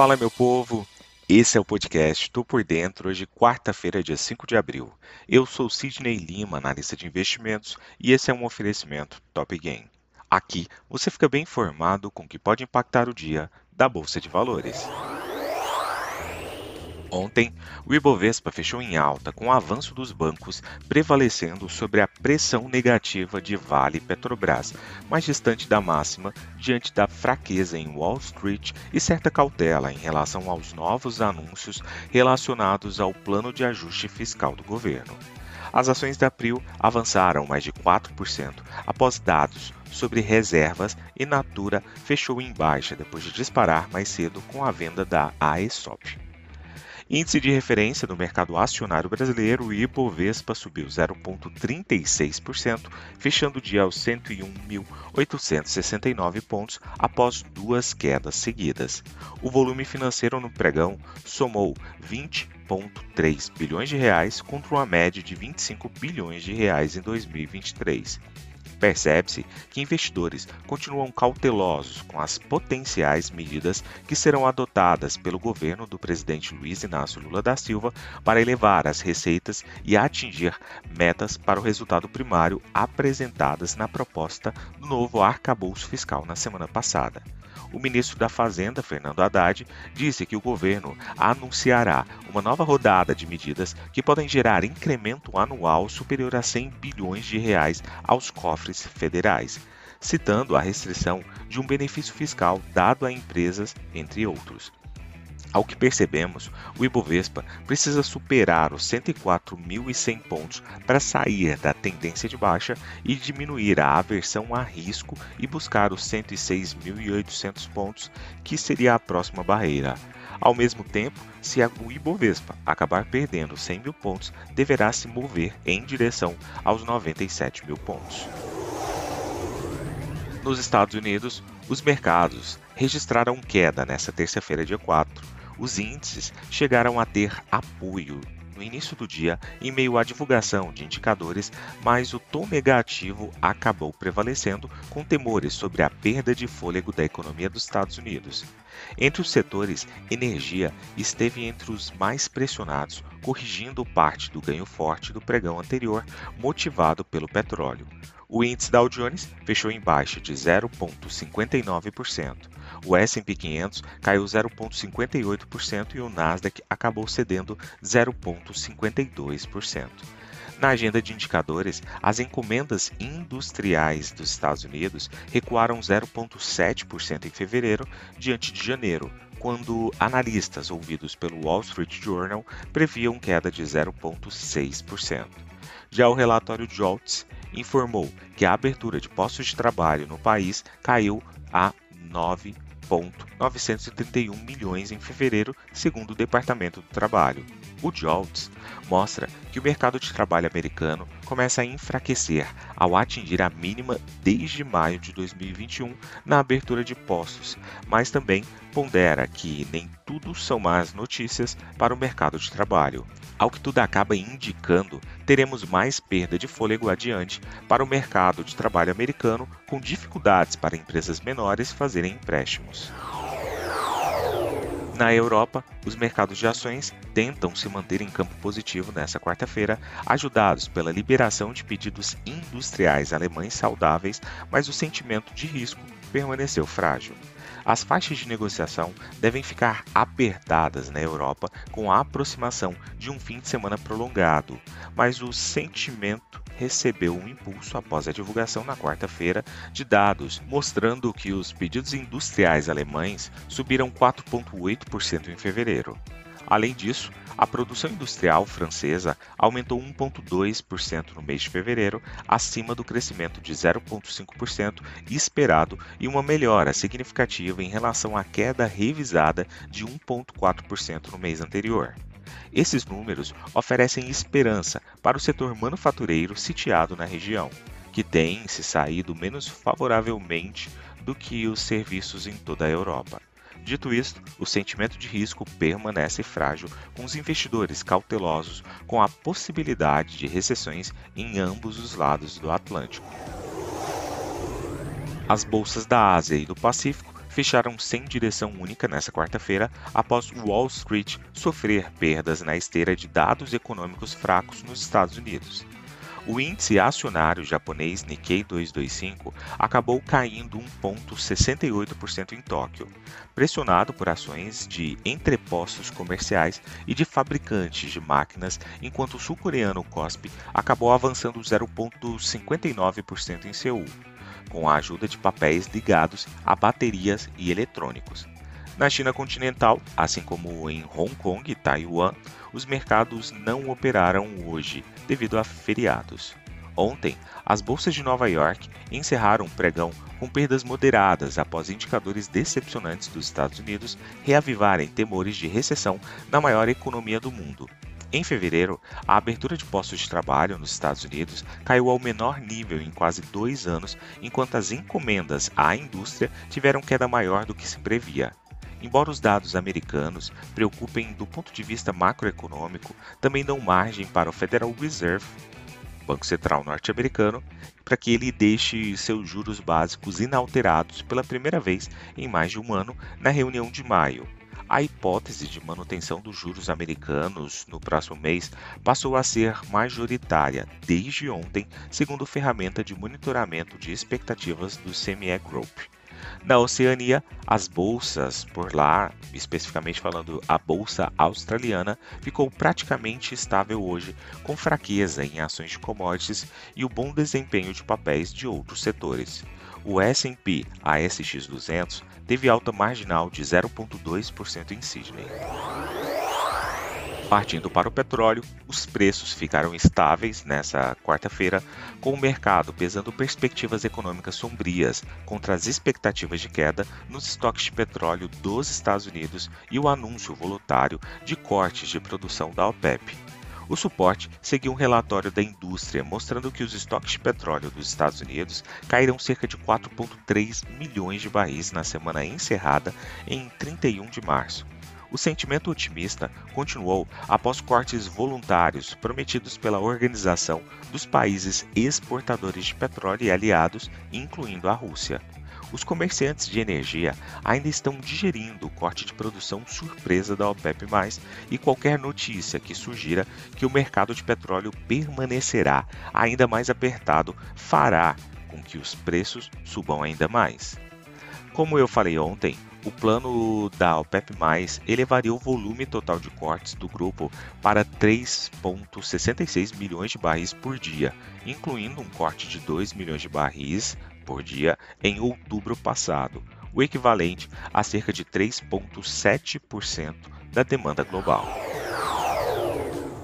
Fala, meu povo! Esse é o podcast Tô Por Dentro, hoje, quarta-feira, dia 5 de abril. Eu sou Sidney Lima, analista de investimentos, e esse é um oferecimento Top Game. Aqui você fica bem informado com o que pode impactar o dia da Bolsa de Valores. Ontem, o Ibovespa fechou em alta com o avanço dos bancos prevalecendo sobre a pressão negativa de Vale e Petrobras, mais distante da máxima diante da fraqueza em Wall Street e certa cautela em relação aos novos anúncios relacionados ao plano de ajuste fiscal do governo. As ações da Prio avançaram mais de 4% após dados sobre reservas e Natura fechou em baixa depois de disparar mais cedo com a venda da AESOP. Índice de referência do mercado acionário brasileiro, o Ibovespa subiu 0,36%, fechando o dia aos 101.869 pontos após duas quedas seguidas. O volume financeiro no pregão somou 20,3 bilhões de reais contra uma média de 25 bilhões de reais em 2023. Percebe-se que investidores continuam cautelosos com as potenciais medidas que serão adotadas pelo governo do presidente Luiz Inácio Lula da Silva para elevar as receitas e atingir metas para o resultado primário apresentadas na proposta do novo arcabouço fiscal na semana passada o ministro da Fazenda, Fernando Haddad, disse que o governo anunciará uma nova rodada de medidas que podem gerar incremento anual superior a 100 bilhões de reais aos cofres federais, citando a restrição de um benefício fiscal dado a empresas, entre outros. Ao que percebemos, o Ibovespa precisa superar os 104.100 pontos para sair da tendência de baixa e diminuir a aversão a risco e buscar os 106.800 pontos, que seria a próxima barreira. Ao mesmo tempo, se o Ibovespa acabar perdendo 100 mil pontos, deverá se mover em direção aos 97 mil pontos. Nos Estados Unidos, os mercados registraram queda nesta terça-feira, dia 4 os índices chegaram a ter apoio no início do dia em meio à divulgação de indicadores, mas o tom negativo acabou prevalecendo com temores sobre a perda de fôlego da economia dos Estados Unidos. Entre os setores, energia esteve entre os mais pressionados, corrigindo parte do ganho forte do pregão anterior, motivado pelo petróleo. O índice Dow Jones fechou em baixa de 0,59%. O S&P 500 caiu 0,58% e o Nasdaq acabou cedendo 0,52%. Na agenda de indicadores, as encomendas industriais dos Estados Unidos recuaram 0,7% em fevereiro diante de janeiro, quando analistas ouvidos pelo Wall Street Journal previam queda de 0,6%. Já o relatório JOLTS informou que a abertura de postos de trabalho no país caiu a 9,931 milhões em fevereiro, segundo o Departamento do Trabalho. O JOLTS mostra que o mercado de trabalho americano começa a enfraquecer ao atingir a mínima desde maio de 2021 na abertura de postos, mas também pondera que nem tudo são más notícias para o mercado de trabalho. Ao que tudo acaba indicando, teremos mais perda de fôlego adiante para o mercado de trabalho americano, com dificuldades para empresas menores fazerem empréstimos. Na Europa, os mercados de ações tentam se manter em campo positivo nesta quarta-feira, ajudados pela liberação de pedidos industriais alemães saudáveis, mas o sentimento de risco permaneceu frágil. As faixas de negociação devem ficar apertadas na Europa com a aproximação de um fim de semana prolongado, mas o sentimento recebeu um impulso após a divulgação na quarta-feira de dados mostrando que os pedidos industriais alemães subiram 4,8% em fevereiro. Além disso, a produção industrial francesa aumentou 1,2% no mês de fevereiro, acima do crescimento de 0,5% esperado e uma melhora significativa em relação à queda revisada de 1,4% no mês anterior. Esses números oferecem esperança para o setor manufatureiro sitiado na região, que tem se saído menos favoravelmente do que os serviços em toda a Europa. Dito isto, o sentimento de risco permanece frágil, com os investidores cautelosos com a possibilidade de recessões em ambos os lados do Atlântico. As bolsas da Ásia e do Pacífico fecharam sem direção única nesta quarta-feira após Wall Street sofrer perdas na esteira de dados econômicos fracos nos Estados Unidos. O índice acionário japonês Nikkei 225 acabou caindo 1,68% em Tóquio, pressionado por ações de entrepostos comerciais e de fabricantes de máquinas, enquanto o sul-coreano KOSPI acabou avançando 0,59% em Seul, com a ajuda de papéis ligados a baterias e eletrônicos. Na China continental, assim como em Hong Kong e Taiwan, os mercados não operaram hoje devido a feriados. Ontem, as bolsas de Nova York encerraram o pregão com perdas moderadas após indicadores decepcionantes dos Estados Unidos reavivarem temores de recessão na maior economia do mundo. Em fevereiro, a abertura de postos de trabalho nos Estados Unidos caiu ao menor nível em quase dois anos, enquanto as encomendas à indústria tiveram queda maior do que se previa. Embora os dados americanos preocupem do ponto de vista macroeconômico, também dão margem para o Federal Reserve, Banco Central norte-americano, para que ele deixe seus juros básicos inalterados pela primeira vez em mais de um ano na reunião de maio. A hipótese de manutenção dos juros americanos no próximo mês passou a ser majoritária desde ontem, segundo ferramenta de monitoramento de expectativas do CME Group. Na Oceania, as bolsas por lá, especificamente falando a bolsa australiana, ficou praticamente estável hoje, com fraqueza em ações de commodities e o bom desempenho de papéis de outros setores. O S&P ASX 200 teve alta marginal de 0,2% em Sydney. Partindo para o petróleo, os preços ficaram estáveis nessa quarta-feira, com o mercado pesando perspectivas econômicas sombrias contra as expectativas de queda nos estoques de petróleo dos Estados Unidos e o anúncio voluntário de cortes de produção da OPEP. O suporte seguiu um relatório da indústria mostrando que os estoques de petróleo dos Estados Unidos caíram cerca de 4,3 milhões de barris na semana encerrada em 31 de março o sentimento otimista continuou após cortes voluntários prometidos pela Organização dos Países Exportadores de Petróleo e Aliados, incluindo a Rússia. Os comerciantes de energia ainda estão digerindo o corte de produção surpresa da OPEP+, e qualquer notícia que sugira que o mercado de petróleo permanecerá ainda mais apertado fará com que os preços subam ainda mais. Como eu falei ontem, o plano da OPEP+, elevaria o volume total de cortes do grupo para 3,66 milhões de barris por dia, incluindo um corte de 2 milhões de barris por dia em outubro passado, o equivalente a cerca de 3,7% da demanda global.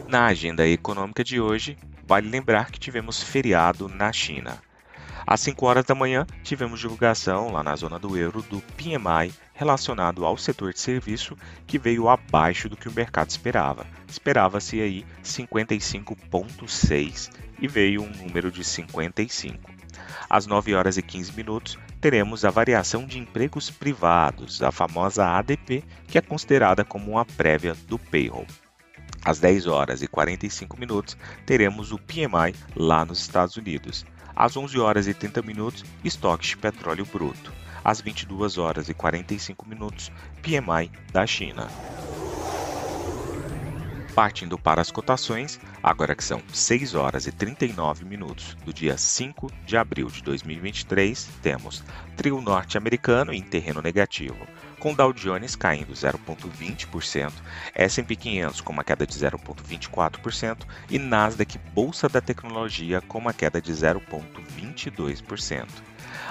Na agenda econômica de hoje, vale lembrar que tivemos feriado na China. Às 5 horas da manhã, tivemos divulgação lá na zona do euro do PMI relacionado ao setor de serviço, que veio abaixo do que o mercado esperava. Esperava-se aí 55.6 e veio um número de 55. Às 9 horas e 15 minutos, teremos a variação de empregos privados, a famosa ADP, que é considerada como uma prévia do payroll. Às 10 horas e 45 minutos, teremos o PMI lá nos Estados Unidos. Às 11 horas e 30 minutos, estoques de petróleo bruto. Às 22 horas e 45 minutos, PMI da China. Partindo para as cotações, agora que são 6 horas e 39 minutos do dia 5 de abril de 2023, temos trio norte-americano em terreno negativo, com Dow Jones caindo 0,20%, S&P 500 com uma queda de 0,24% e Nasdaq Bolsa da Tecnologia com uma queda de 0,22%.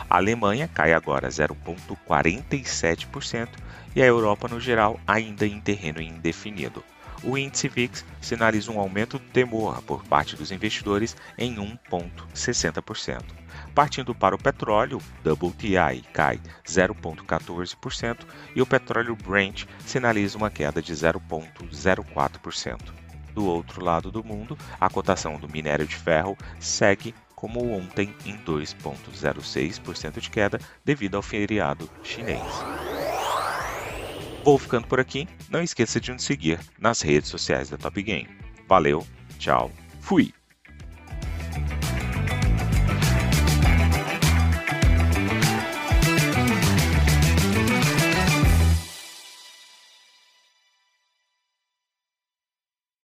A Alemanha cai agora 0,47% e a Europa no geral ainda em terreno indefinido o índice VIX sinaliza um aumento do temor por parte dos investidores em 1,60%. Partindo para o petróleo, WTI cai 0,14% e o petróleo Brent sinaliza uma queda de 0,04%. Do outro lado do mundo, a cotação do minério de ferro segue como ontem em 2,06% de queda devido ao feriado chinês. Vou ficando por aqui. Não esqueça de nos seguir nas redes sociais da Top Game. Valeu, tchau, fui!